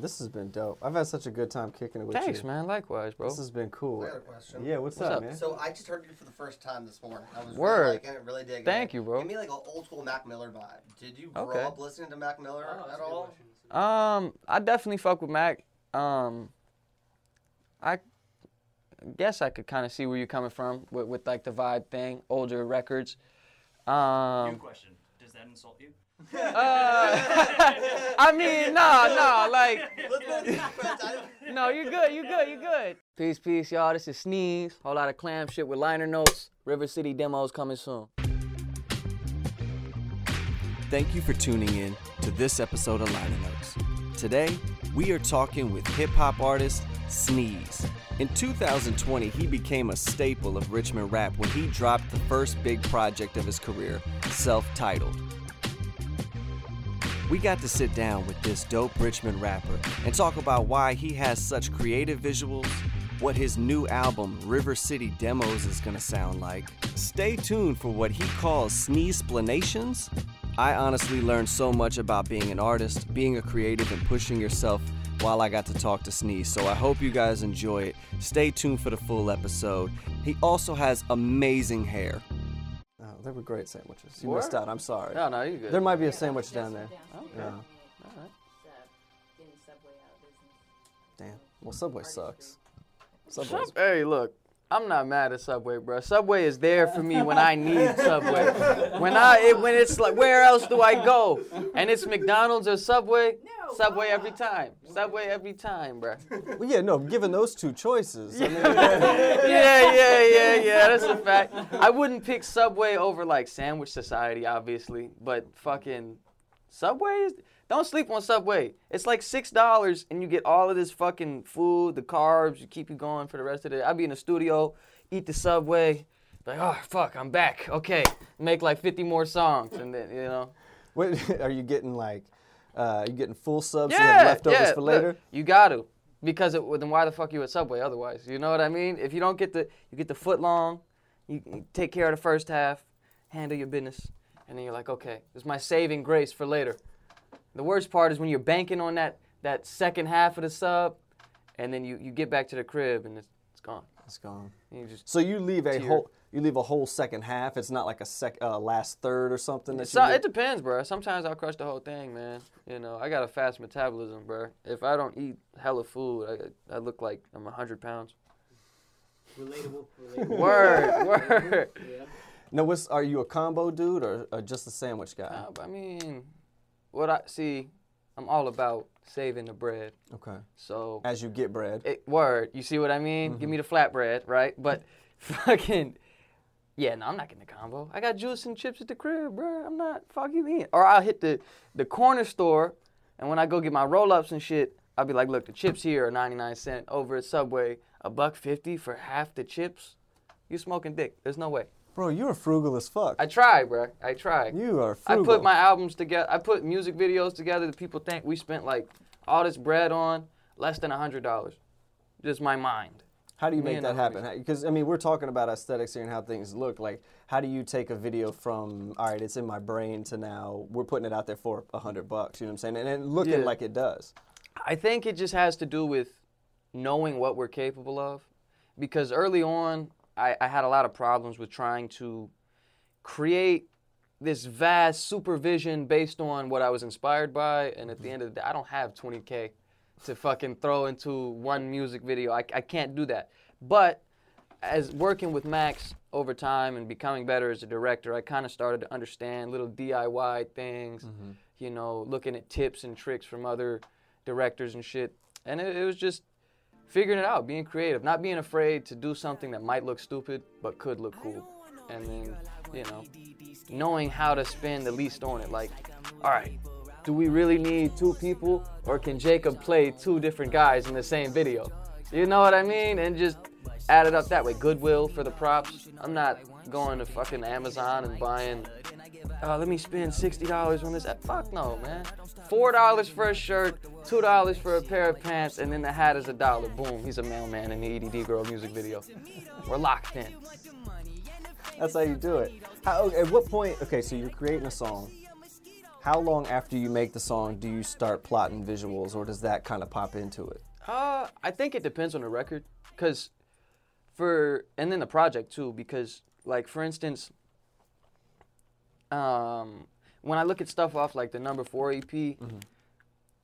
this has been dope. I've had such a good time kicking it with Thanks, you. man. Likewise, bro. This has been cool. I got a question. Yeah, what's, What's up, up? man? So I just heard you for the first time this morning. I was Word. really liking it, really digging Thank it. you, bro. Give me like an old school Mac Miller vibe. Did you grow Okay. up listening to Mac Miller Oh, at all? Um, I definitely fuck with Mac. Um, I guess I could kind of see where you're coming from with, with like the vibe thing, older records. Um, New Um, question. Does that insult you? Uh, I mean, nah, nah, like, Let's go to the friends. I don't- no, you're good, you're good, you're good. Peace, peace, y'all. This is Sneeze. Whole lot of clam shit with liner notes. River City demos coming soon. Thank you for tuning in to this episode of Liner Notes. Today, we are talking with hip hop artist Sneeze. In 2020, he became a staple of Richmond rap when he dropped the first big project of his career, self titled. We got to sit down with this dope Richmond rapper and talk about why he has such creative visuals, what his new album, River City Demos, is gonna sound like. Stay tuned for what he calls sneeze explanations. I honestly learned so much about being an artist, being a creative, and pushing yourself while I got to talk to Sneeze. So I hope you guys enjoy it. Stay tuned for the full episode. He also has amazing hair. They were great sandwiches. You Were? missed out. I'm sorry. No, no, you good. There might be a sandwich down there. Okay. Yeah. All right. Subway out of business. Damn. Well, Subway sucks. Subway's Sub- hey, look, I'm not mad at Subway, bro. Subway is there for me when I need Subway. When I it, when it's like, where else do I go? And it's McDonald's or Subway. No, Subway uh-uh. every time. Subway every time, bro. Well, yeah, no. Given those two choices, I mean, yeah, yeah, yeah, yeah. That's a fact. I wouldn't pick Subway over like Sandwich Society, obviously, but fucking Subway is. Don't sleep on Subway. It's like six dollars, and you get all of this fucking food, the carbs, you keep you going for the rest of the day. I'd be in the studio, eat the Subway, like, oh fuck, I'm back. Okay, make like 50 more songs, and then you know. what, are you getting like? Uh, you getting full subs? you have leftovers yeah, for look, later. you got to, because it, then why the fuck you at Subway otherwise? You know what I mean? If you don't get the, you get the foot long, you, you take care of the first half, handle your business, and then you're like, okay, this is my saving grace for later. The worst part is when you're banking on that that second half of the sub, and then you, you get back to the crib and it's, it's gone. It's gone. And you just So you leave a Tier. whole. You leave a whole second half. It's not like a sec, uh, last third or something. That So, it depends, bro. Sometimes I'll crush the whole thing, man. You know, I got a fast metabolism, bro. If I don't eat hella food, I, I look like I'm 100 pounds. Relatable. relatable. Word, word. Yeah. No, what's are you a combo dude or, or just a sandwich guy? Uh, I mean, what I see, I'm all about saving the bread. Okay. So, As you get bread. it, word, you see what I mean? Give mm-hmm. me the flatbread, right? But fucking, yeah, no, I'm not getting the combo. I got juice and chips at the crib, bro. I'm not fucking in. Or I'll hit the the corner store, and when I go get my roll ups and shit, I'll be like, look, the chips here are 99 cent over at Subway, a buck fifty for half the chips. You smoking dick? There's no way. Bro, you're frugal as fuck. I try, bro. I try. you are frugal. I put my albums together. I put music videos together that people think we spent like all this bread on less than a hundred dollars. Just my mind. How do you Me make that happen? Because I mean, we're talking about aesthetics here and how things look. Like, how do you take a video from all right, it's in my brain to now we're putting it out there for a hundred bucks? You know what I'm saying? And, and looking Yeah. like it does. I think it just has to do with knowing what we're capable of. Because early on, I, I had a lot of problems with trying to create this vast supervision based on what I was inspired by. And at the mm-hmm. end of the day, I don't have 20K to fucking throw into one music video. I, I can't do that. But as working with Max over time and becoming better as a director, I kind of started to understand little DIY things, mm-hmm. you know, looking at tips and tricks from other directors and shit. And it, it was just figuring it out, being creative, not being afraid to do something that might look stupid but could look cool. And then, you know, knowing how to spend the least on it. Like, all right, do we really need two people or can Jacob play two different guys in the same video? You know what I mean? And just add it up that way. Goodwill for the props. I'm not going to fucking Amazon and buying, oh, let me spend $60 on this. Uh, Fuck no, man. $4 for a shirt, $2 for a pair of pants, and then the hat is a dollar. Boom, he's a mailman in the EDD Girl music video. We're locked in. That's how you do it. How, at what point? Okay, so you're creating a song. How long after you make the song do you start plotting visuals, or does that kind of pop into it? Uh, I think it depends on the record, cause for and then the project too, because like for instance, um, when I look at stuff off like the number four EP,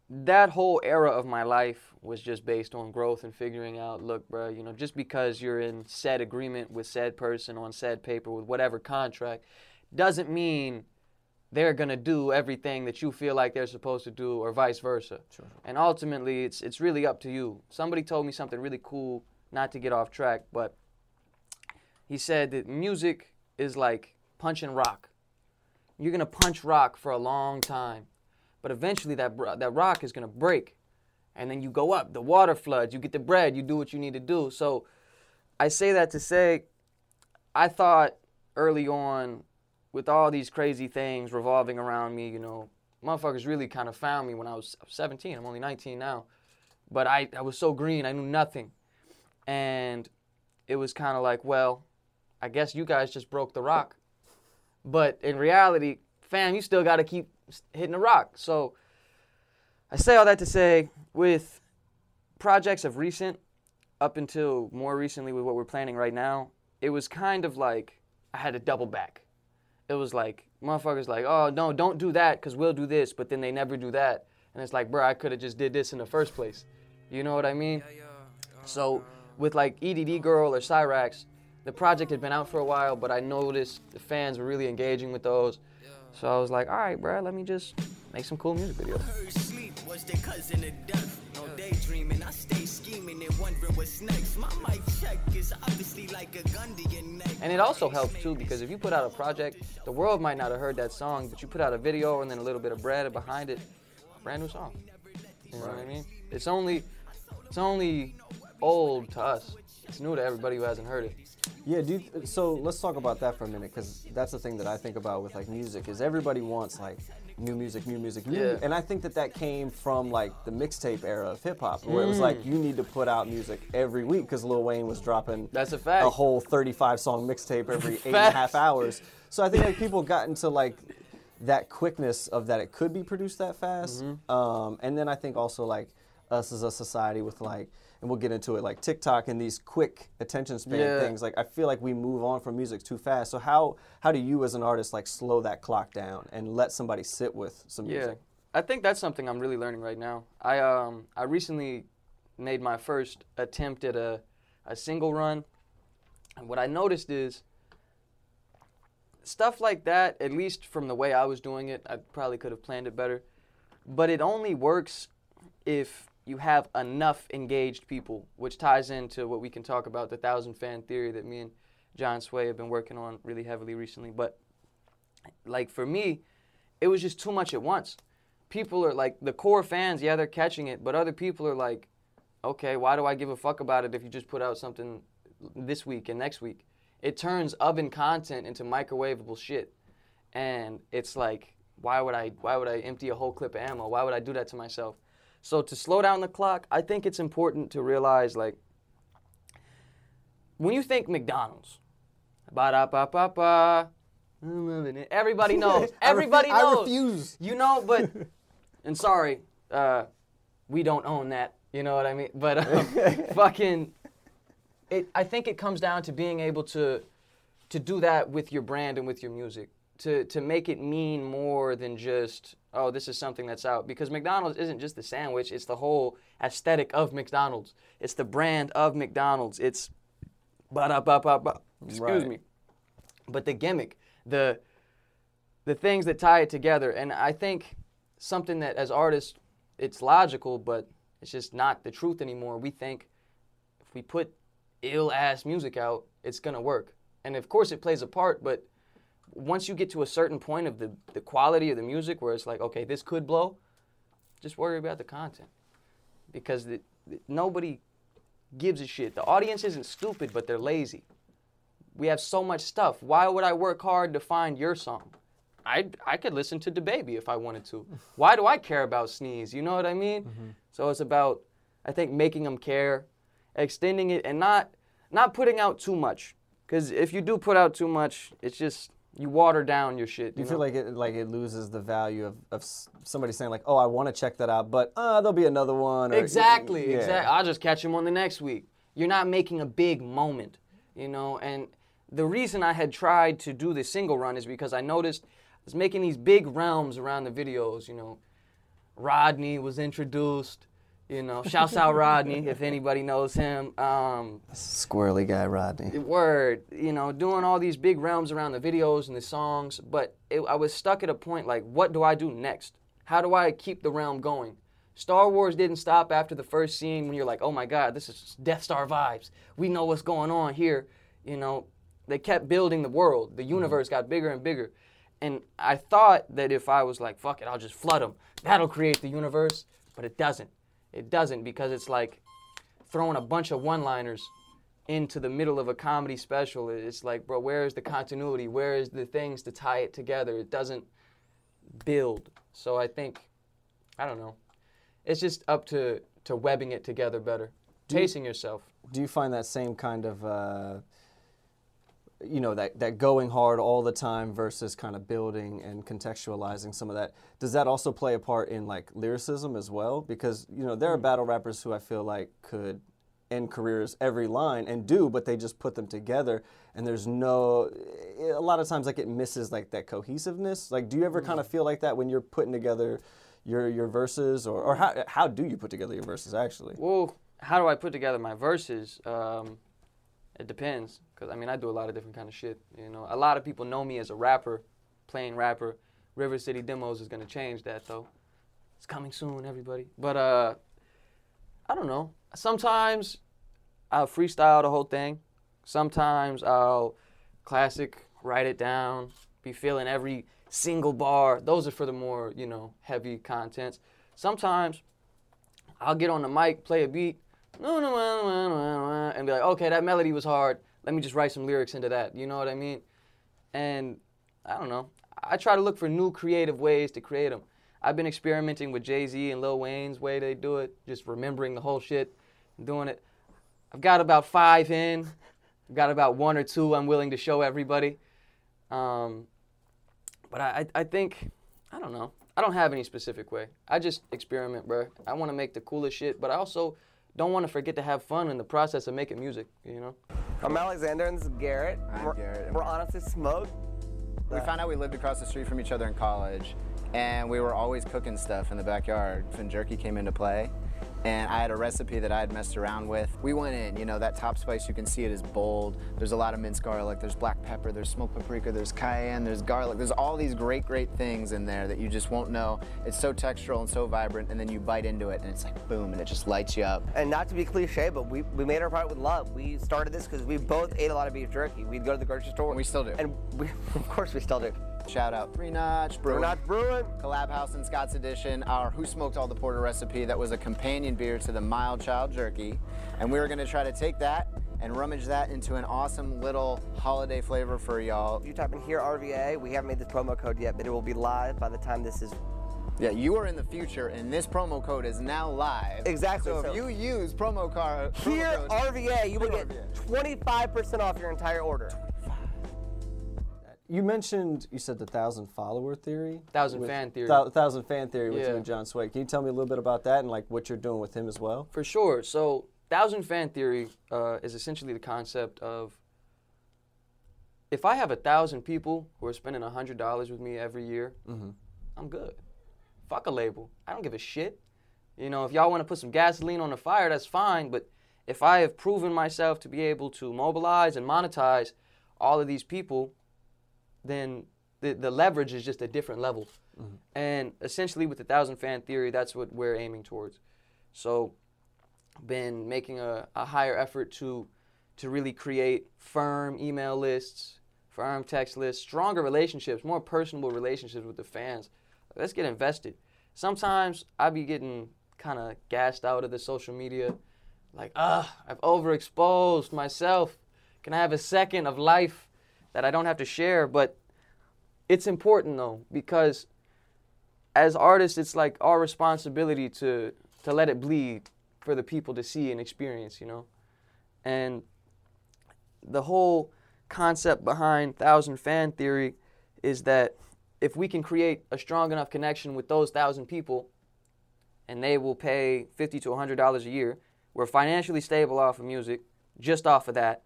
that whole era of my life was just based on growth and figuring out, look, bro, you know, just because you're in said agreement with said person on said paper with whatever contract, doesn't mean they're gonna do everything that you feel like they're supposed to do, or vice versa. And ultimately, it's it's really up to you. Somebody told me something really cool, not to get off track, but he said that music is like punching rock. You're gonna punch rock for a long time, but eventually that that rock is gonna break, and then you go up. The water floods. You get the bread. You do what you need to do. So, I say that to say, I thought early on, with all these crazy things revolving around me, you know, motherfuckers really kind of found me when I was 17. I'm only 19 now, but I I was so green. I knew nothing, and it was kind of like, well, I guess you guys just broke the rock. But in reality, fam, you still got to keep hitting the rock. So I say all that to say, with projects of recent, up until more recently with what we're planning right now, it was kind of like I had to double back. It was like motherfuckers like, oh no, don't do that because we'll do this, but then they never do that, and it's like, bro, I could have just did this in the first place. You know what I mean? So uh, with like EDD Girl or Cyrax, the project had been out for a while, but I noticed the fans were really engaging with those. So I was like, all right, bro, let me just make some cool music videos. Heard sleep was their cousin of death. No daydreaming, I stay scheming and wondering what's next. My mic check is obviously like a gun to neck. And it also helps too because if you put out a project, the world might not have heard that song, but you put out a video and then a little bit of bread behind it, brand new song. You know what I mean? It's only, it's only old to us. It's new to everybody who hasn't heard it. Yeah, dude. So let's talk about that for a minute, because that's the thing that I think about with like music is everybody wants like new music, new music, new. Yeah. And I think that that came from like the mixtape era of hip hop, where it was like you need to put out music every week because Lil Wayne was dropping That's a fact. a whole 35 song mixtape every eight and a half hours. So I think like people got into like that quickness of that it could be produced that fast. Mm-hmm. Um, and then I think also like us as a society with like, and we'll get into it like TikTok and these quick attention span Yeah. things. Like I feel like we move on from music too fast. So how how do you as an artist like slow that clock down and let somebody sit with some Yeah, music? I think that's something I'm really learning right now. I um I recently made my first attempt at a a single run, and what I noticed is stuff like that. At least from the way I was doing it, I probably could have planned it better, but it only works if you have enough engaged people, which ties into what we can talk about the thousand fan theory that me and John Sway have been working on really heavily recently. But like for me, it was just too much at once. People are like the core fans, yeah, they're catching it, but other people are like, okay, why do I give a fuck about it if you just put out something this week and next week? It turns oven content into microwavable shit, and it's like, why would I? Why would I empty a whole clip of ammo? Why would I do that to myself? So to slow down the clock, I think it's important to realize like, when you think McDonald's, ba da ba ba ba. Everybody knows. Everybody I knows. I refuse. You know, but and sorry, uh, we don't own that. You know what I mean? But um, fucking, it. I think it comes down to being able to to do that with your brand and with your music. To to make it mean more than just oh this is something that's out because McDonald's isn't just the sandwich. It's the whole aesthetic of McDonald's. It's the brand of McDonald's. It's ba da ba ba ba. Excuse Right. me but the gimmick, the the things that tie it together. And I think something that as artists, it's logical, but it's just not the truth anymore. We think if we put ill ass music out, it's gonna work. And of course it plays a part, but once you get to a certain point of the, the quality of the music where it's like, okay, this could blow, just worry about the content. Because the, the- nobody gives a shit. The audience isn't stupid, but they're lazy. We have so much stuff. Why would I work hard to find your song? I I could listen to DaBaby if I wanted to. Why do I care about Sneeze? You know what I mean? Mm-hmm. So it's about I think making them care, extending it, and not not putting out too much. Because if you do put out too much, it's just you water down your shit. Do you know? feel like it like it loses the value of, of somebody saying like, oh, I want to check that out, but uh, there'll be another one. Or, Exactly, Yeah. exactly. I'll just catch him on the next week. You're not making a big moment, you know. And the reason I had tried to do the single run is because I noticed I was making these big realms around the videos. You know, Rodney was introduced. You know, shouts out Rodney if anybody knows him. Um, Squirrely guy, Rodney. The word, you know, doing all these big realms around the videos and the songs, but it, I was stuck at a point like, what do I do next? How do I keep the realm going? Star Wars didn't stop after the first scene when you're like, oh my God, this is Death Star vibes. We know what's going on here. You know, they kept building the world. The universe got bigger and bigger. And I thought that if I was like, fuck it, I'll just flood them, that'll create the universe. But it doesn't. It doesn't because it's like throwing a bunch of one liners into the middle of a comedy special. It's like, bro, where is the continuity? Where is the things to tie it together? It doesn't build. So I think, I don't know. It's just up to, to webbing it together better, pacing yourself. Do you find that same kind of, uh, you know, that, that going hard all the time versus kind of building and contextualizing some of that? Does that also play a part in like lyricism as well? Because, you know, there are battle rappers who I feel like could end careers every line and do, but they just put them together and there's no, a lot of times like it misses like that cohesiveness. Like, do you ever kind of feel like that when you're putting together your, your verses or, or how, how do you put together your verses actually? Well, how do I put together my verses? Um, it depends, cause I mean I do a lot of different kind of shit. You know, a lot of people know me as a rapper, playing rapper. River City Demos is gonna change that though. It's coming soon, everybody. But uh, I don't know. Sometimes I'll freestyle the whole thing. Sometimes I'll classic, write it down, be feeling every single bar. Those are for the more you know heavy contents. Sometimes I'll get on the mic, play a beat, and be like, okay, that melody was hard. Let me just write some lyrics into that. You know what I mean? And I don't know. I try to look for new creative ways to create them. I've been experimenting with Jay Z and Lil Wayne's way they do it, just remembering the whole shit, doing it. I've got about five in. I've got about one or two I'm willing to show everybody. Um, but I, I think, I don't know. I don't have any specific way. I just experiment, bro. I want to make the coolest shit, but I also don't want to forget to have fun in the process of making music, you know? I'm Alexander and this is Garrett. I'm we're, Garrett. We're honestly smoked. We found out we lived across the street from each other in college, and we were always cooking stuff in the backyard. When jerky came into play, and I had a recipe that I had messed around with. We went in, you know, that top spice, you can see it is bold. There's a lot of minced garlic, there's black pepper, there's smoked paprika, there's cayenne, there's garlic. There's all these great, great things in there that you just won't know. It's so textural and so vibrant, and then you bite into it, and it's like boom, and it just lights you up. And not to be cliche, but we, we made our product with love. We started this because we both ate a lot of beef jerky. We'd go to the grocery store. And we still do. And we, of course we still do. Shout out Three Notch'd Brewing. We're not brewing. Collab House and Scott's Addition, our Who Smoked All the Porter recipe that was a companion beer to the Mild Child Jerky. And we were gonna try to take that and rummage that into an awesome little holiday flavor for y'all. If you type in HearRVA, we haven't made this promo code yet, but it will be live by the time this is Yeah, you are in the future and this promo code is now live. Exactly, So, so- if you use promo card promo here code- RVA, you will get 25% off your entire order. You mentioned you said the thousand follower theory, Thousand With- fan theory. thou- thousand fan theory with Yeah. you and John Sway. Can you tell me a little bit about that and like what you're doing with him as well? For sure. So, thousand fan theory uh, is essentially the concept of if I have a thousand people who are spending a hundred dollars with me every year, I'm good. Fuck a label. I don't give a shit. You know, if y'all want to put some gasoline on the fire, that's fine. But if I have proven myself to be able to mobilize and monetize all of these people, then the, the leverage is just a different level. And essentially, with the thousand fan theory, that's what we're aiming towards. So, been making a, a higher effort to to really create firm email lists, firm text lists, stronger relationships, more personable relationships with the fans. Let's get invested. Sometimes I be getting kind of gassed out of the social media, like, ah, I've overexposed myself. Can I have a second of life that I don't have to share? But it's important though because as artists, it's like our responsibility to to let it bleed for the people to see and experience, you know. And the whole concept behind thousand fan theory is that if we can create a strong enough connection with those thousand people, and they will pay fifty to hundred dollars a year, we're financially stable off of music, just off of that,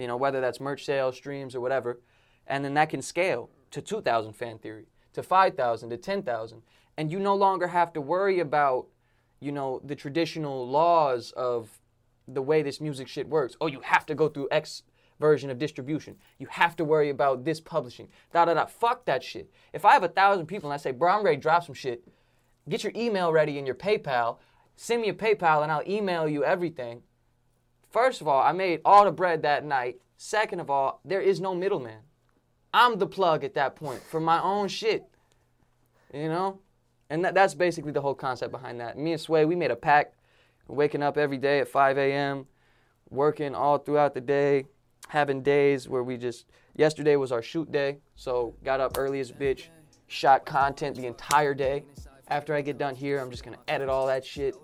you know, whether that's merch sales, streams, or whatever, and then that can scale to two thousand fan theory, to five thousand, to ten thousand, and you no longer have to worry about, you know, the traditional laws of the way this music shit works. Oh, you have to go through X version of distribution. You have to worry about this publishing. Da da da. Fuck that shit. If I have a thousand people and I say, bro, I'm ready to drop some shit, get your email ready and your PayPal. Send me a PayPal and I'll email you everything. First of all, I made all the bread that night. Second of all, there is no middleman. I'm the plug at that point for my own shit. You know? And that, that's basically the whole concept behind that. Me and Sway, we made a pact waking up every day at 5 a.m., working all throughout the day, having days where we just. Yesterday was our shoot day, so got up early as a bitch, shot content the entire day. After I get done here, I'm just gonna edit all that shit,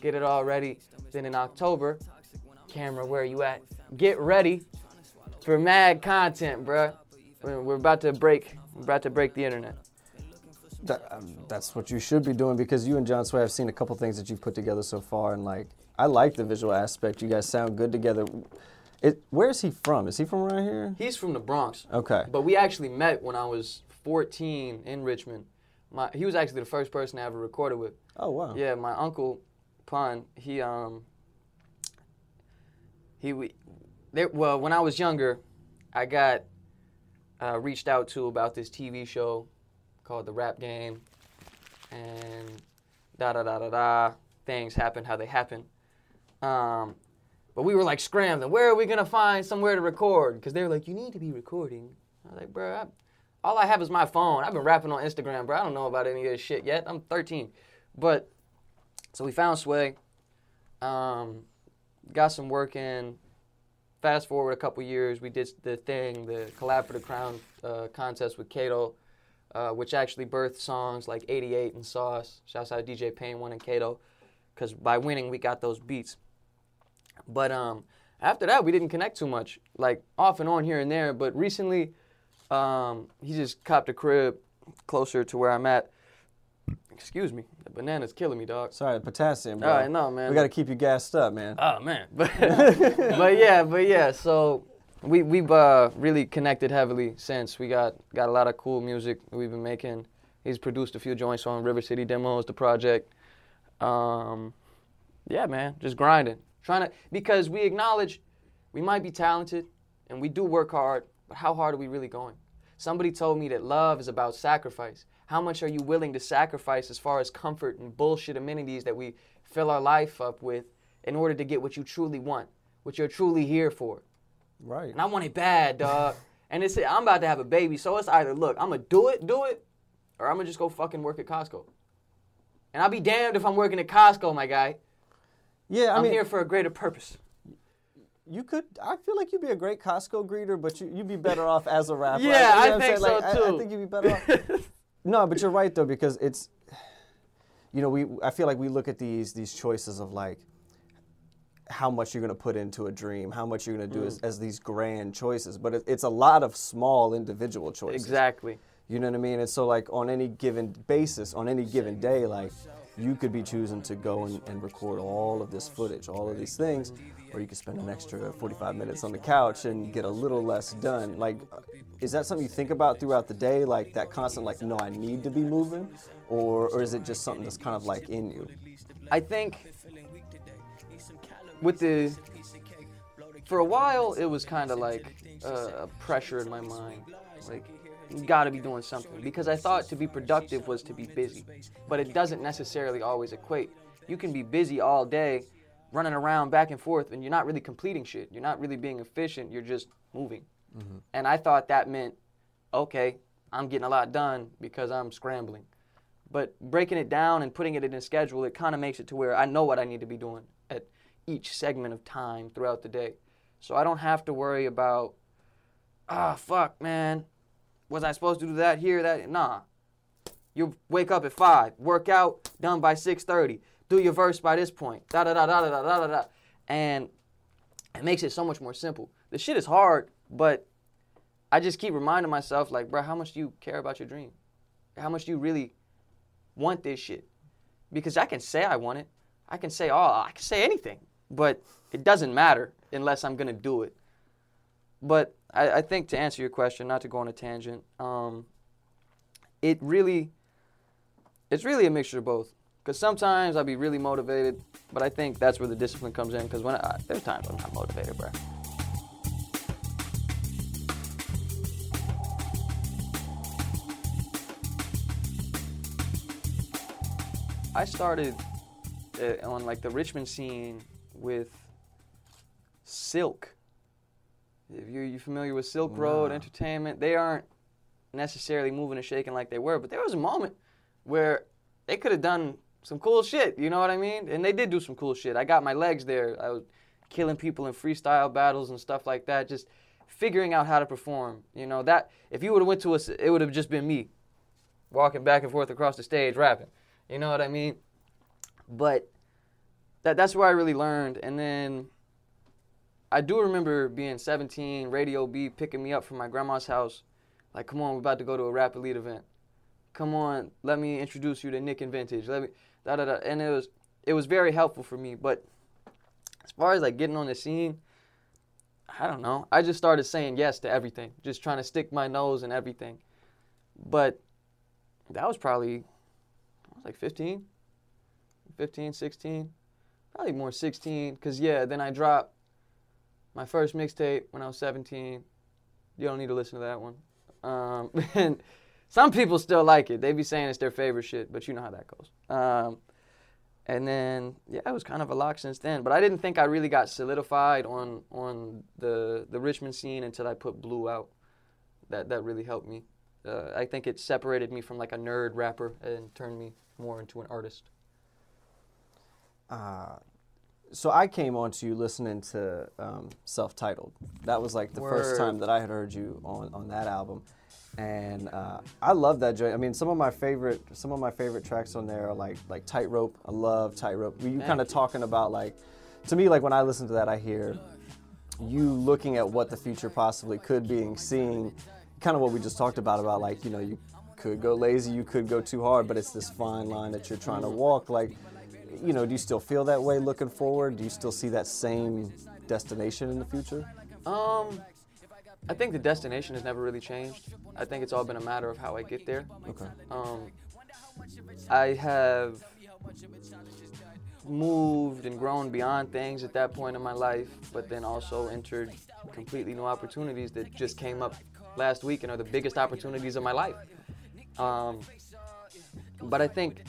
get it all ready. Then in October, camera, where are you at? Get ready for mad content, bruh. We're about to break. We're about to break the internet. That, um, that's what you should be doing because you and John Sway, I've seen a couple things that you've put together so far, and like I like the visual aspect. You guys sound good together. It, where is he from? Is he from around here? He's from the Bronx. Okay. But we actually met when I was 14 in Richmond. My, he was actually the first person I ever recorded with. Oh wow. Yeah, my uncle Pun. He um. He well when I was younger, I got uh, reached out to about this TV show called The Rap Game, and da da da da da. Things happen how they happen. Um, but we were like scrambling. Where are we gonna find somewhere to record? Because they were like, you need to be recording. I was like, bro, I, all I have is my phone. I've been rapping on Instagram, bro. I don't know about any of this shit yet. I'm 13. But so we found Sway, um, got some work in. Fast forward a couple years, we did the thing, the Collab for the Crown uh, contest with Cato, uh, which actually birthed songs like 88 and Sauce. Shouts out DJ Payne, one and Cato, because by winning we got those beats. But um, after that, we didn't connect too much, like off and on here and there. But recently, um, he just copped a crib closer to where I'm at. Excuse me, the banana's killing me, dog. Sorry, potassium. Bro. All right, no, man. We got to keep you gassed up, man. Oh man, but but yeah, but yeah. So we we've uh, really connected heavily since we got got a lot of cool music we've been making. He's produced a few joints on River City Demos, the project. Um, yeah, man, just grinding, trying to because we acknowledge we might be talented and we do work hard, but how hard are we really going? Somebody told me that love is about sacrifice. How much are you willing to sacrifice as far as comfort and bullshit amenities that we fill our life up with in order to get what you truly want, what you're truly here for? Right. And I want it bad, dog. and it's I'm about to have a baby, so it's either look, I'm gonna do it, do it, or I'm gonna just go fucking work at Costco. And I'll be damned if I'm working at Costco, my guy. Yeah, I I'm mean, here for a greater purpose. you could. I feel like you'd be a great Costco greeter, but you, you'd be better off as a rapper. Yeah, You know I think? Like, so, I- I, think you'd be better off. no, but you're right though because it's. You know, we. I feel like we look at these these choices of like. How much you're going to put into a dream, how much you're going to do Mm. as, as these grand choices, but it, it's a lot of small individual choices. Exactly. You know what I mean? And so, like, on any given basis, on any given day, like, you could be choosing to go and, and record all of this footage, all of these things, or you could spend an extra 45 minutes on the couch and get a little less done. Like, is that something you think about throughout the day? Like, that constant, like, no, I need to be moving? Or, or is it just something that's kind of like in you? I think with the for a while it was kind of like uh, a pressure in my mind, like you got to be doing something because I thought to be productive was to be busy, but it doesn't necessarily always equate. You can be busy all day, running around back and forth, and you're not really completing shit. You're not really being efficient. You're just moving. Mm-hmm. And I thought that meant, okay, I'm getting a lot done because I'm scrambling. But breaking it down and putting it in a schedule, it kind of makes it to where I know what I need to be doing at each segment of time throughout the day. So I don't have to worry about, ah, oh, fuck, man, was I supposed to do that here, that? Nah. You wake up at five, work out, done by six thirty. Do your verse by this point. Da da da da da da da da. And it makes it so much more simple. The shit is hard but I just keep reminding myself, like, bro, how much do you care about your dream? How much do you really want this shit? Because I can say I want it. I can say, oh, I can say anything, but it doesn't matter unless I'm gonna do it. But I, I think to answer your question, not to go on a tangent, um, it really, it's really a mixture of both. Because sometimes I'll be really motivated, but I think that's where the discipline comes in. Because when I, there's times I'm not motivated, bro. I started uh, on like the Richmond scene with Silk. If you're you familiar with Silk Road. Entertainment, they aren't necessarily moving and shaking like they were, but there was a moment where they could have done some cool shit. You know what I mean? And they did do some cool shit. I got my legs there. I was killing people in freestyle battles and stuff like that. Just figuring out how to perform. You know that if you would have went to us, it would have just been me walking back and forth across the stage rapping. You know what I mean? But that that's where I really learned. And then I do remember being 17, Radio B picking me up from my grandma's house. Like, come on, we're about to go to a rap elite event. Come on, let me introduce you to Nick and Vintage. Let me da da da. And it was it was very helpful for me. But as far as like getting on the scene, I don't know. I just started saying yes to everything, just trying to stick my nose in everything. But that was probably was like 15, 15, 16, probably more 16. Cause yeah, then I dropped my first mixtape when I was 17. You don't need to listen to that one. Um, and some people still like it. They be saying it's their favorite shit, but you know how that goes. Um, and then yeah, it was kind of a lock since then. But I didn't think I really got solidified on on the the Richmond scene until I put Blue out. That that really helped me. Uh, I think it separated me from like a nerd rapper and turned me more into an artist. Uh, so I came onto you listening to um, self-titled. That was like the first time that I had heard you on, on that album, and uh, I love that joint. I mean, some of my favorite some of my favorite tracks on there are like like Tightrope. I love Tightrope. Were you kind of talking about like, to me, like when I listen to that, I hear you looking at what the future possibly could be and seeing kind of what we just talked about about like you know you could go lazy, you could go too hard, but it's this fine line that you're trying to walk. Like, you know, do you still feel that way looking forward? Do you still see that same destination in the future? Um, I think the destination has never really changed. I think it's all been a matter of how I get there. Okay. Um, I have moved and grown beyond things at that point in my life, but then also entered completely new opportunities that just came up last week and are the biggest opportunities of my life. Um, but I think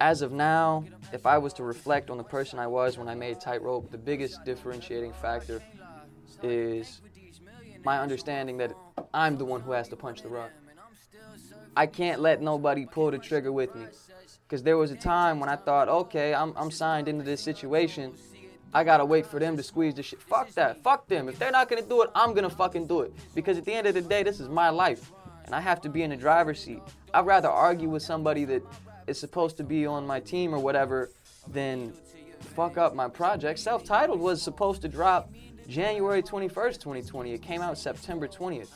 as of now, if I was to reflect on the person I was when I made Tightrope, the biggest differentiating factor is my understanding that I'm the one who has to punch the rock. I can't let nobody pull the trigger with me. Because there was a time when I thought, okay, I'm, I'm signed into this situation. I gotta wait for them to squeeze the shit. Fuck that. Fuck them. If they're not gonna do it, I'm gonna fucking do it. Because at the end of the day, this is my life. And I have to be in the driver's seat. I'd rather argue with somebody that is supposed to be on my team or whatever than fuck up my project. Self titled was supposed to drop January 21st, 2020. It came out September 20th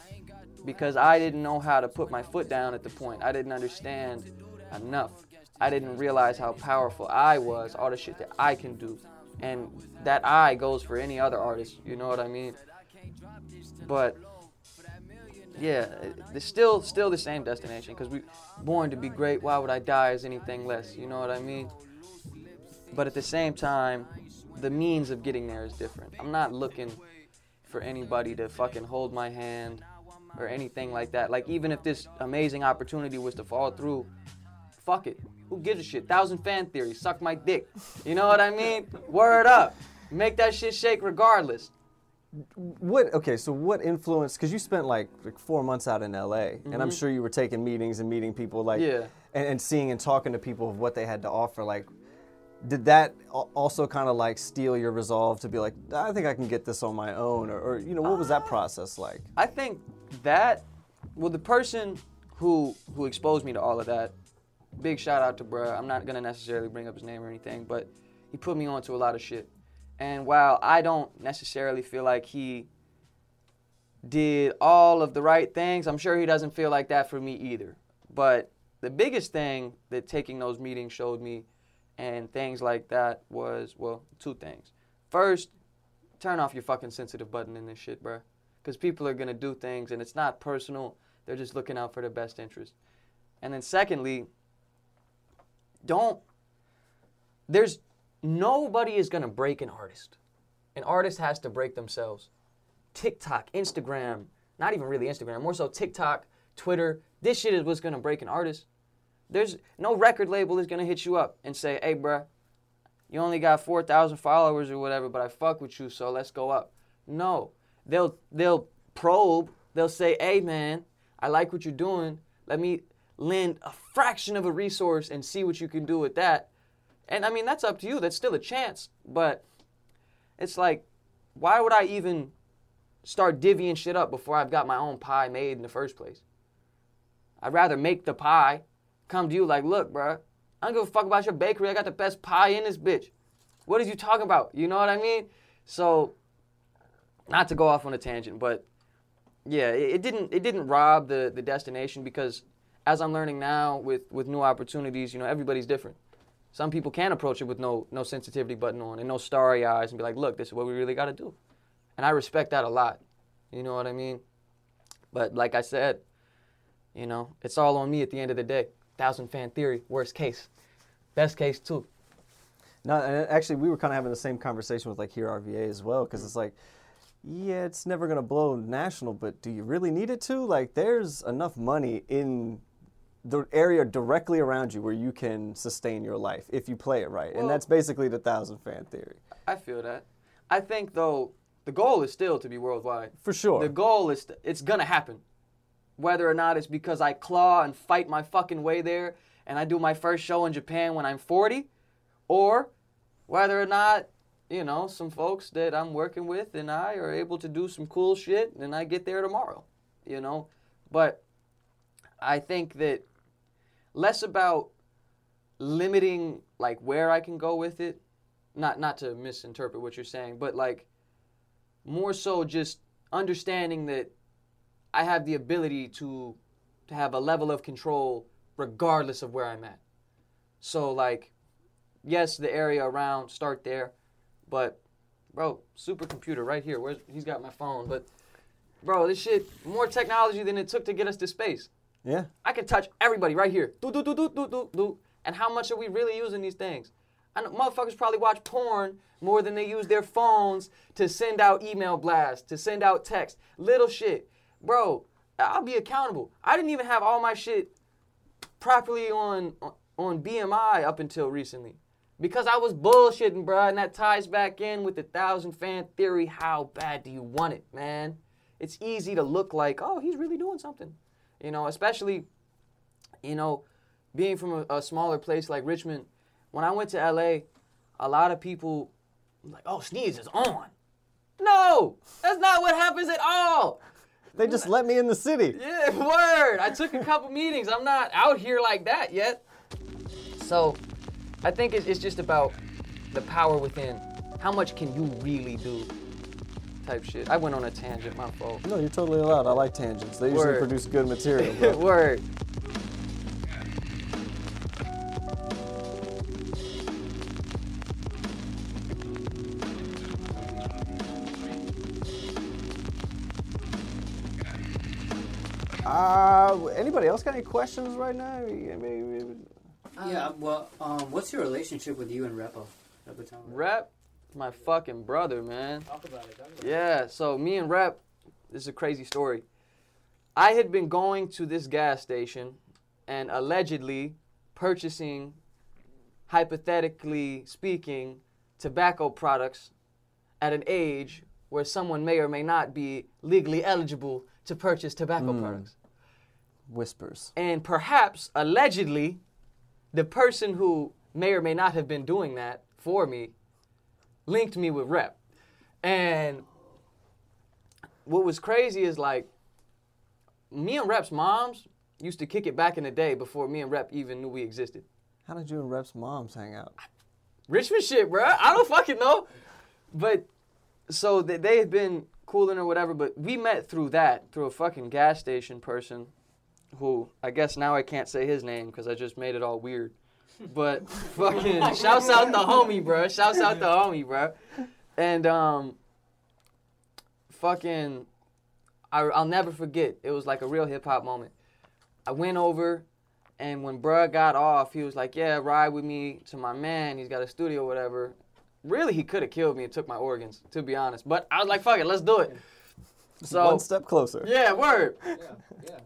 because I didn't know how to put my foot down at the point. I didn't understand enough. I didn't realize how powerful I was, all the shit that I can do. And that I goes for any other artist, you know what I mean? But yeah, it's still still the same destination because we born to be great. Why would I die as anything less? You know what I mean? But at the same time, the means of getting there is different. I'm not looking for anybody to fucking hold my hand or anything like that. Like even if this amazing opportunity was to fall through, fuck it. Who gives a shit? Thousand fan theory. Suck my dick. You know what I mean? Word up. Make that shit shake regardless. What? Okay, so what influence? Because you spent like, like four months out in LA, and I'm Mhm. sure you were taking meetings and meeting people, like, Yeah. and, and seeing and talking to people of what they had to offer. Like, did that also kind of like steal your resolve to be like, I think I can get this on my own, or, or you know, what was that process like? I think that, well, the person who who exposed me to all of that, big shout out to bruh. I'm not gonna necessarily bring up his name or anything, but he put me onto a lot of shit. And while I don't necessarily feel like he did all of the right things. I'm sure he doesn't feel like that for me either. But the biggest thing that taking those meetings showed me and things like that was, well, two things. First, turn off your fucking sensitive button in this shit, bruh. Because people are going to do things and it's not personal. They're just looking out for their best interest. And then secondly, don't, there's, nobody is going to break an artist. An artist has to break themselves. TikTok, Instagram, not even really Instagram, more so TikTok, Twitter. This shit is what's gonna break an artist. There's no record label is gonna hit you up and say, hey, bruh, you only got 4,000 followers or whatever, but I fuck with you, so let's go up. No. They'll, they'll probe, they'll say, hey, man, I like what you're doing. Let me lend a fraction of a resource and see what you can do with that. And I mean, that's up to you. That's still a chance, but it's like, why would I even start divvying shit up before I've got my own pie made in the first place? I'd rather make the pie, come to you like, look, bruh, I don't give a fuck about your bakery. I got the best pie in this bitch. What are you talking about? You know what I mean? So, not to go off on a tangent, but yeah, it, it didn't it didn't rob the the destination because as I'm learning now with with new opportunities, you know, everybody's different. Some people can approach it with no no sensitivity button on and no starry eyes and be like, look, this is what we really got to do. And I respect that a lot. You know what I mean? But like I said, you know, it's all on me at the end of the day. Thousand fan theory, worst case. Best case too. No, and actually, we were kind of having the same conversation with like HearRVA as well, because it's like, yeah, it's never gonna blow national, but do you really need it to? Like, there's enough money in the area directly around you where you can sustain your life if you play it right, Well- and that's basically the thousand fan theory. I feel that. I think though the goal is still to be worldwide. For sure. The goal is it's gonna happen. Whether or not it's because I claw and fight my fucking way there and I do my first show in Japan when I'm 40, or whether or not, you know, some folks that I'm working with and I are able to do some cool shit and I get there tomorrow, you know? But I think that less about limiting like where I can go with it, not not to misinterpret what you're saying, but like more so just understanding that I have the ability to to have a level of control regardless of where I'm at. So like yes, the area around start there, but bro, supercomputer right here. Where's he's got my phone, but bro, this shit more technology than it took to get us to space. Yeah. I can touch everybody right here. Do do do do do do do. And how much are we really using these things? I know motherfuckers probably watch porn more than they use their phones to send out email blasts, to send out text, little shit. Bro, I'll be accountable. I didn't even have all my shit properly on on BMI up until recently. Because I was bullshitting, bro, and that ties back in with the thousand fan theory. How bad do you want it, man? It's easy to look like, oh, he's really doing something. You know, especially, you know, being from a, a smaller place like Richmond. When I went to LA, a lot of people like, oh, Sneeze is on. No, that's not what happens at all. They just let me in the city. Yeah, word. I took a couple meetings. I'm not out here like that yet. So, I think it's, it's just about the power within. How much can you really do? Type shit. I went on a tangent. My fault. No, you're totally allowed. I like tangents. They usually Word. produce good material. Bro. word. Uh, anybody else got any questions right now? I mean, yeah, well, um, what's your relationship with you and Repo? Repo Rep, my fucking brother, man. Talk about it. Talk about. Yeah, so me and Rep, this is a crazy story. I had been going to this gas station and allegedly purchasing, hypothetically speaking, tobacco products at an age where someone may or may not be legally eligible to purchase tobacco hmm. products. whispers. And perhaps, allegedly, the person who may or may not have been doing that for me linked me with Rep. And what was crazy is like, me and Rep's moms used to kick it back in the day before me and Rep even knew we existed. How did you and Rep's moms hang out? Richmond shit, bro. I don't fucking know. But so they, they had been cooling or whatever. But we met through that, through a fucking gas station person, who I guess now I can't say his name because I just made it all weird. But fucking shouts out the homie, bro. Shouts out the homie, bro. And um, fucking, I, I'll never forget. It was like a real hip hop moment. I went over, and when bruh got off, he was like, "Yeah, ride with me to my man. He's got a studio, whatever." Really, he could have killed me and took my organs, to be honest. But I was like, "Fuck it, let's do it." So One step closer. yeah, word.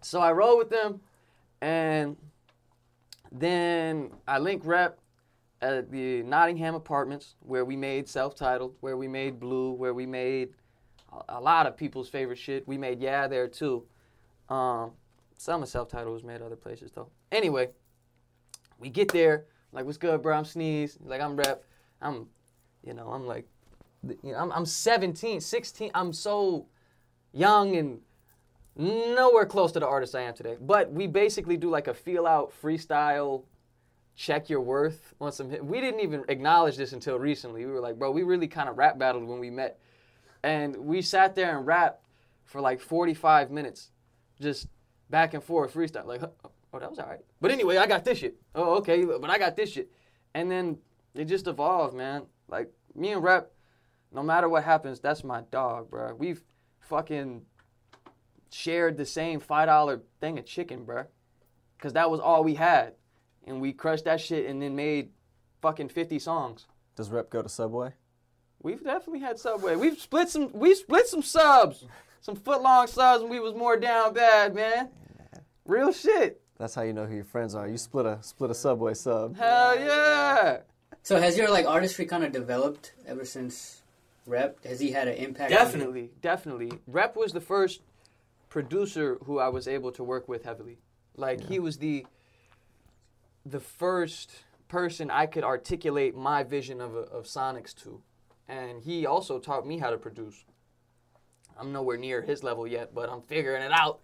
So I rode with them, and then I link rep at the Nottingham Apartments, where we made self-titled, where we made Blue, where we made a, lot of people's favorite shit. We made Yeah there too. Um, some of self-titled was made other places though. Anyway, we get there, like, what's good, bro? I'm Sneeze. Like, I'm rep. I'm, you know, I'm like, you know, I'm, I'm 17, 16. I'm so young and nowhere close to the artist I am today. But we basically do like a feel out freestyle, check your worth on some. hit- We didn't even acknowledge this until recently. We were like, bro, we really kind of rap battled when we met, and we sat there and rapped for like 45 minutes, just back and forth freestyle. Like, oh, that was all right. But anyway, I got this shit. Oh, okay, but I got this shit, and then it just evolved, man. Like me and rap, no matter what happens, that's my dog, bro. We've fucking shared the same five dollar thing of chicken, bruh. Cause that was all we had, and we crushed that shit and then made fucking fifty songs. Does Rep go to Subway? We've definitely had Subway. We've split some. We split some subs, some foot long subs, and we was more down bad, man. Real shit. That's how you know who your friends are. You split a split a Subway sub. Hell yeah. So has your like artistry kind of developed ever since Rep? Has he had an impact? on you? Definitely, definitely. Rep was the first producer who I was able to work with heavily. Like he was the the first person I could articulate my vision of of Sonics to, and he also taught me how to produce. I'm nowhere near his level yet, but I'm figuring it out.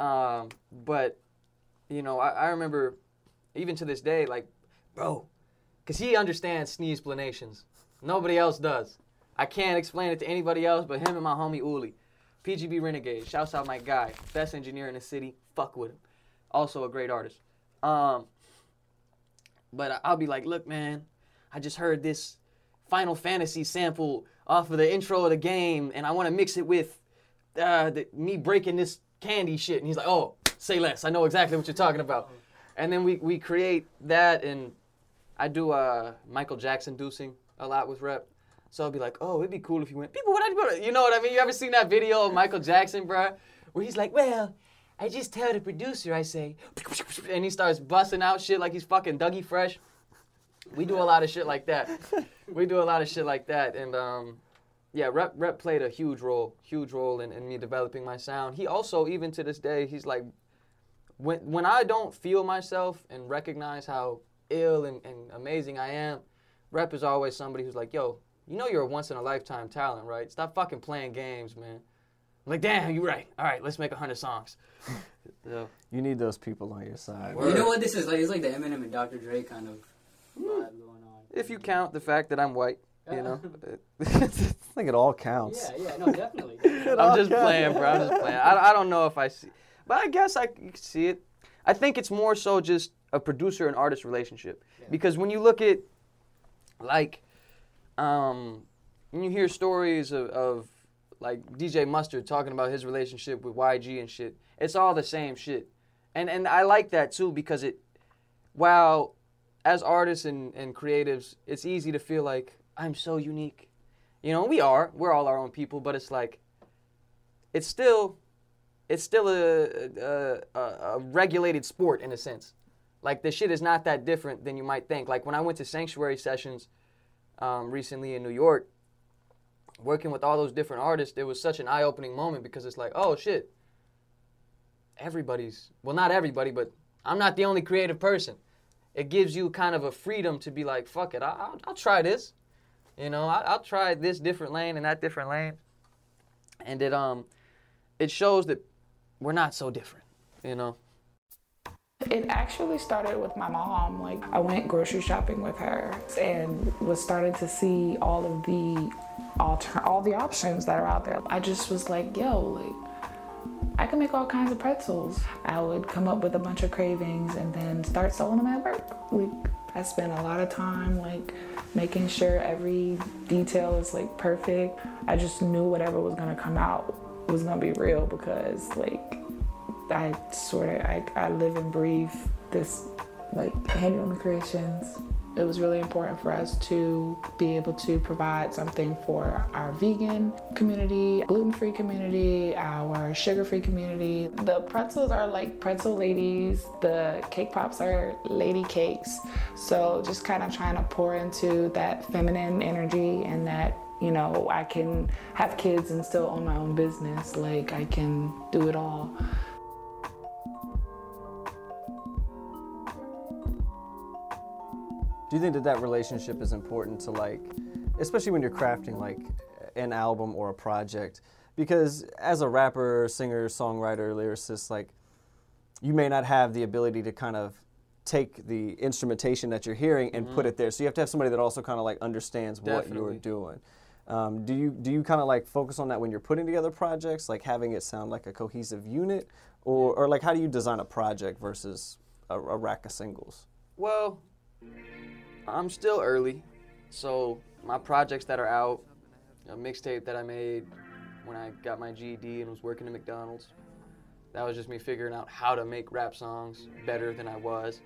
Um, but you know, I, I remember even to this day, like, bro, because he understands sneeze explanations. Nobody else does. I can't explain it to anybody else but him and my homie Uli. PGB Renegade. Shouts out my guy. Best engineer in the city. Fuck with him. Also a great artist. Um, but I'll be like, look, man, I just heard this Final Fantasy sample off of the intro of the game, and I want to mix it with uh, the, me breaking this candy shit. And he's like, oh, say less. I know exactly what you're talking about. And then we, we create that, and I do uh, Michael Jackson deucing a lot with rep. So I'll be like, oh, it'd be cool if you went, people, what I? You know what I mean? You ever seen that video of Michael Jackson, bruh? Where he's like, well, I just tell the producer, I say, and he starts busting out shit like he's fucking Dougie Fresh. We do a lot of shit like that. we do a lot of shit like that. And um, yeah, Rep, Rep played a huge role, huge role in, in me developing my sound. He also, even to this day, he's like, when, when I don't feel myself and recognize how ill and, and amazing I am, Rep is always somebody who's like, yo, you know you're a once in a lifetime talent, right? Stop fucking playing games, man. I'm like, damn, you're right. All right, let's make a hundred songs. So, You need those people on your side. You know what this is like? It's like the Eminem and Dr. Dre kind of vibe going on. if you count the fact that I'm white, you know. I think it all counts. Yeah, yeah, no, definitely. I'm just playing, bro. I'm just playing. I, I don't know if I see, but I guess I c- see it. I think it's more so just a producer and artist relationship because when you look at like, um, when you hear stories of, of like DJ Mustard talking about his relationship with YG and shit, it's all the same shit, and and I like that too because it, while as artists and, and creatives, it's easy to feel like I'm so unique. You know, we are. We're all our own people, but it's like it's still it's still a, a, a regulated sport in a sense. Like the shit is not that different than you might think. Like when I went to sanctuary sessions um, recently in New York, working with all those different artists, it was such an eye-opening moment because it's like, oh shit, everybody's well, not everybody, but I'm not the only creative person. It gives you kind of a freedom to be like, fuck it, I, I'll, I'll try this. You know, I, I'll try this different lane and that different lane, and it um, it shows that we're not so different. You know. It actually started with my mom. Like, I went grocery shopping with her and was starting to see all of the alter all the options that are out there. I just was like, yo, like I can make all kinds of pretzels. I would come up with a bunch of cravings and then start selling them at work. Like I spent a lot of time like making sure every detail is like perfect. I just knew whatever was gonna come out was gonna be real because like I sort of I, I live and breathe this like Handy Woman Creations. It was really important for us to be able to provide something for our vegan community, gluten-free community, our sugar-free community. The pretzels are like pretzel ladies. The cake pops are lady cakes. So just kind of trying to pour into that feminine energy and that you know I can have kids and still own my own business. Like I can do it all. Do you think that that relationship is important to like, especially when you're crafting like an album or a project? Because as a rapper, singer, songwriter, lyricist, like you may not have the ability to kind of take the instrumentation that you're hearing and put Mhm. it there. So you have to have somebody that also kind of like understands what you're doing. Um, do you do you kind of like focus on that when you're putting together projects, like having it sound like a cohesive unit, or or like how do you design a project versus a, a rack of singles? Well, I'm still early, so my projects that are out, a mixtape that I made when I got my GED and was working at McDonald's, that was just me figuring out how to make rap songs better than I was,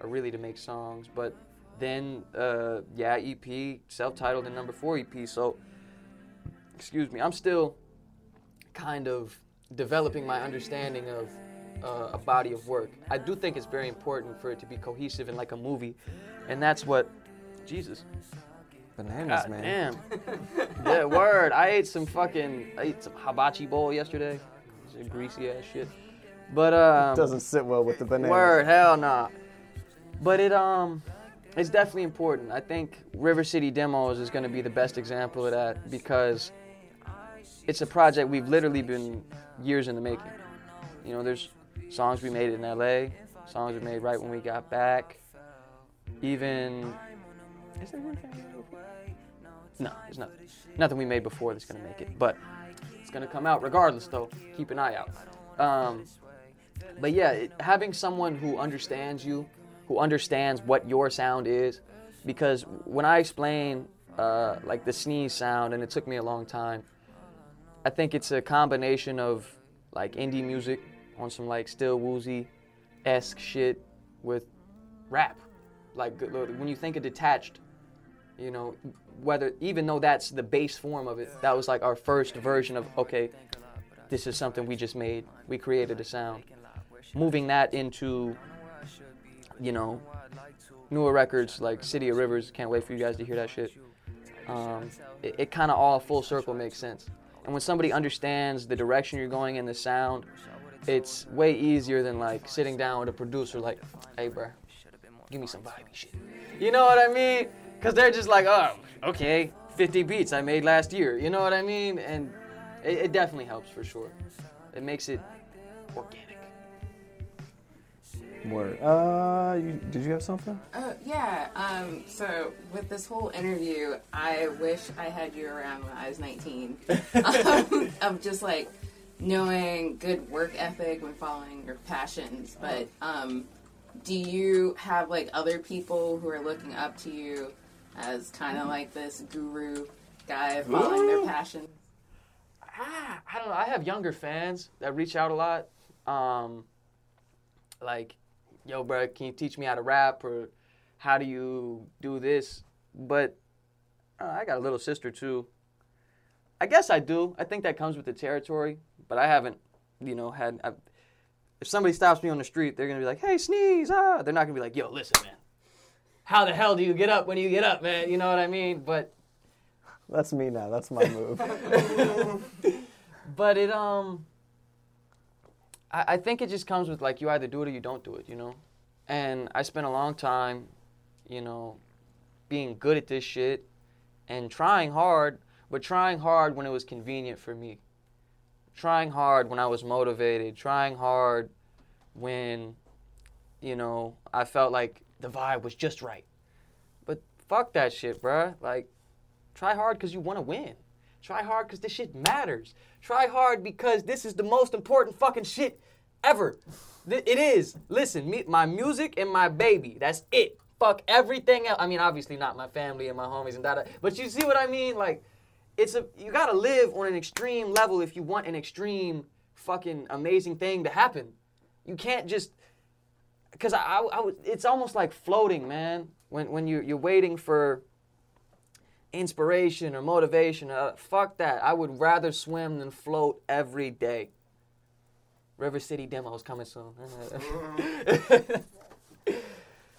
or really to make songs. But then, uh, yeah, EP, self-titled and number four EP. So, excuse me, I'm still kind of developing my understanding of uh, a body of work. I do think it's very important for it to be cohesive and like a movie, and that's what Jesus. Bananas, God man. Damn. yeah, word. I ate some fucking. I ate some hibachi bowl yesterday. Greasy ass shit. But um. Doesn't sit well with the bananas. Word, hell nah. But it um, it's definitely important. I think River City Demos is gonna be the best example of that because it's a project we've literally been years in the making. You know, there's songs we made in LA, songs we made right when we got back. Even is there we? No, there's nothing. Nothing we made before that's gonna make it, but it's gonna come out regardless. Though, keep an eye out. Um, but yeah, it, having someone who understands you, who understands what your sound is, because when I explain uh, like the sneeze sound, and it took me a long time, I think it's a combination of like indie music on some like Still Woozy esque shit with rap. Like when you think of detached, you know, whether even though that's the base form of it, that was like our first version of okay, this is something we just made. We created a sound. Moving that into, you know, newer records like City of Rivers. Can't wait for you guys to hear that shit. Um, it it kind of all full circle makes sense. And when somebody understands the direction you're going in the sound, it's way easier than like sitting down with a producer like, hey, bro, give me some vibey shit. You know what I mean? Because they're just like, oh, okay, 50 beats I made last year. You know what I mean? And it, it definitely helps for sure. It makes it organic. Word. Uh, you, did you have something? Uh, yeah. Um, so with this whole interview, I wish I had you around when I was 19. um, of just like knowing good work ethic when following your passions. But um, do you have like other people who are looking up to you as kind of like this guru guy following their Ooh. passion? Ah, I don't know. I have younger fans that reach out a lot. Um, like, yo, bro, can you teach me how to rap or how do you do this? But uh, I got a little sister too. I guess I do. I think that comes with the territory, but I haven't, you know, had. I've, if somebody stops me on the street, they're gonna be like, "Hey, sneeze!" Ah, they're not gonna be like, "Yo, listen, man. How the hell do you get up when you get up, man?" You know what I mean? But That's me now. That's my move. but it um I, I think it just comes with like you either do it or you don't do it, you know? And I spent a long time, you know, being good at this shit and trying hard, but trying hard when it was convenient for me. Trying hard when I was motivated, trying hard when, you know, I felt like the vibe was just right. But fuck that shit, bruh. Like, Try hard because you want to win. Try hard because this shit matters. Try hard because this is the most important fucking shit ever. It is. Listen, me, my music and my baby. That's it. Fuck everything else. I mean, obviously not my family and my homies and that. But you see what I mean? Like, it's a you gotta live on an extreme level if you want an extreme fucking amazing thing to happen. You can't just because I, I, I it's almost like floating, man. When when you you're waiting for inspiration or motivation, uh, fuck that. I would rather swim than float every day. River City demos coming soon.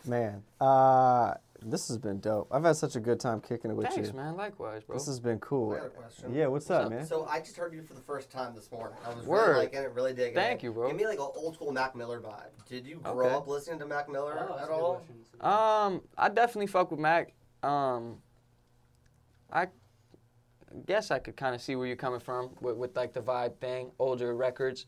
Man, uh, this has been dope. I've had such a good time kicking it with Thanks, you. man. Likewise, bro. This has been cool. I got a question. Yeah, what's, up, man? So I just heard you for the first time this morning. I was Word. really liking it, really digging it. Thank you, bro. Give me like an old school Mac Miller vibe. Did you grow Okay. up listening to Mac Miller Oh, that's at a good all? question. Um, I definitely fuck with Mac. Um, I guess I could kind of see where you're coming from with, with like the vibe thing, older records.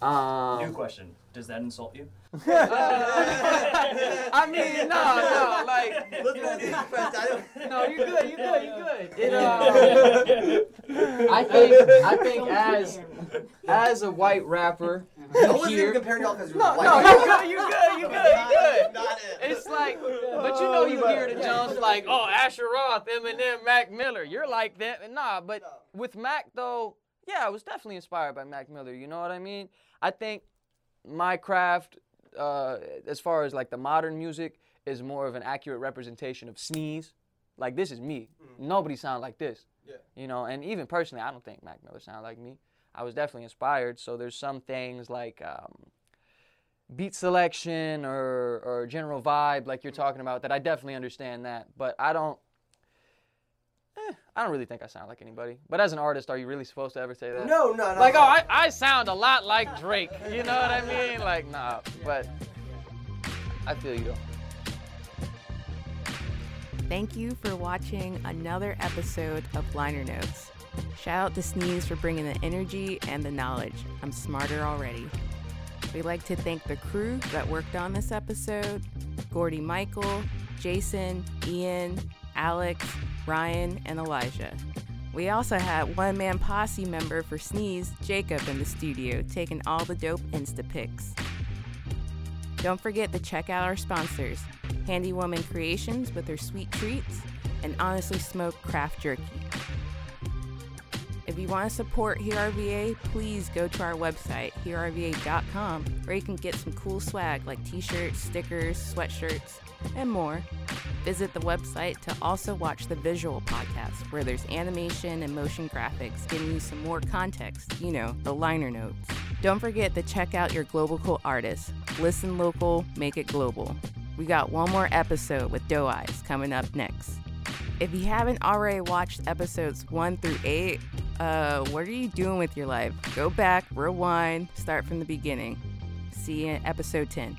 Um, New question. Does that insult you? I mean, no, no, like, Listen to these friends, I don't- no, you're good, You're good, You're good. It, um, I think, I think as as a white rapper, I wasn't here- even comparing y'all because you're No, white. no, you good, You're good, you good, you good. Not it. It's like, but you know, you hear the Jones like, oh, Asher Roth, Eminem, Mac Miller. You're like that. Nah, but with Mac though, yeah, I was definitely inspired by Mac Miller. You know what I mean? I think my craft, uh, as far as like the modern music, is more of an accurate representation of Sneeze. Like this is me. Nobody sound like this. Yeah. You know, and even personally, I don't think Mac Miller sound like me. I was definitely inspired. So there's some things like um, beat selection or or general vibe, like you're talking about, that I definitely understand that. But I don't. Eh, I don't really think I sound like anybody. But as an artist, are you really supposed to ever say that? No, no, no. Like, no. oh, I, I sound a lot like Drake. You know what I mean? Like, nah. But I feel you though. Thank you for watching another episode of Liner Notes. Shout out to Sneeze for bringing the energy and the knowledge. I'm smarter already. We'd like to thank the crew that worked on this episode Gordy Michael, Jason, Ian, Alex, Rian, and Elijah. We also had one man posse member for Sneeze, Jacob, in the studio, taking all the dope Insta pics. Don't forget to check out our sponsors Handy Woman Creations with her sweet treats, and Honestly Smoked Craft Jerky. If you want to support HearRVA, please go to our website, hearrva.com, where you can get some cool swag like t shirts, stickers, sweatshirts, and more. Visit the website to also watch the visual podcast, where there's animation and motion graphics giving you some more context, you know, the liner notes. Don't forget to check out your global cool artists. Listen local, make it global. We got one more episode with Doe Eyes coming up next. If you haven't already watched episodes 1 through 8, uh, what are you doing with your life? Go back, rewind, start from the beginning. See you in episode 10.